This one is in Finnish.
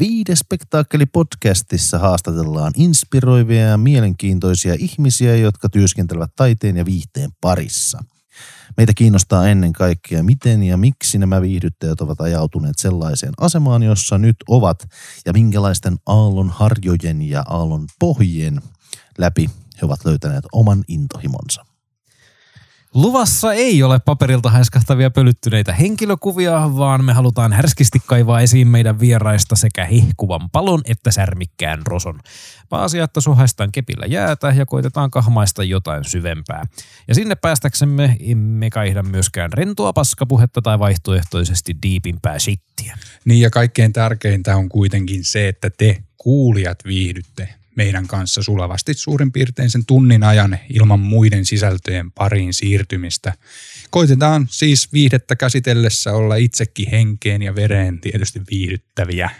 Viides spektaakkeli-podcastissa haastatellaan inspiroivia ja mielenkiintoisia ihmisiä, jotka työskentelevät taiteen ja viihteen parissa. Meitä kiinnostaa ennen kaikkea, miten ja miksi nämä viihdyttäjät ovat ajautuneet sellaiseen asemaan, jossa nyt ovat, ja minkälaisten aallon harjojen ja aallon pohjien läpi he ovat löytäneet oman intohimonsa. Luvassa ei ole paperilta haiskahtavia pölyttyneitä henkilökuvia, vaan me halutaan härskisti kaivaa esiin meidän vieraista sekä hehkuvan palon että särmikkään roson. Paasia, että suhaistaan kepillä jäätä ja koitetaan kahmaista jotain syvempää. Ja sinne päästäksemme emme kaihda myöskään rentoa paskapuhetta tai vaihtoehtoisesti diipimpää shittiä. Niin ja kaikkein tärkeintä on kuitenkin se, että te kuulijat viihdytte meidän kanssa sulavasti suurin piirtein sen tunnin ajan ilman muiden sisältöjen pariin siirtymistä. Koitetaan siis viihdettä käsitellessä olla itsekin henkeen ja vereen tietysti viihdyttäviä.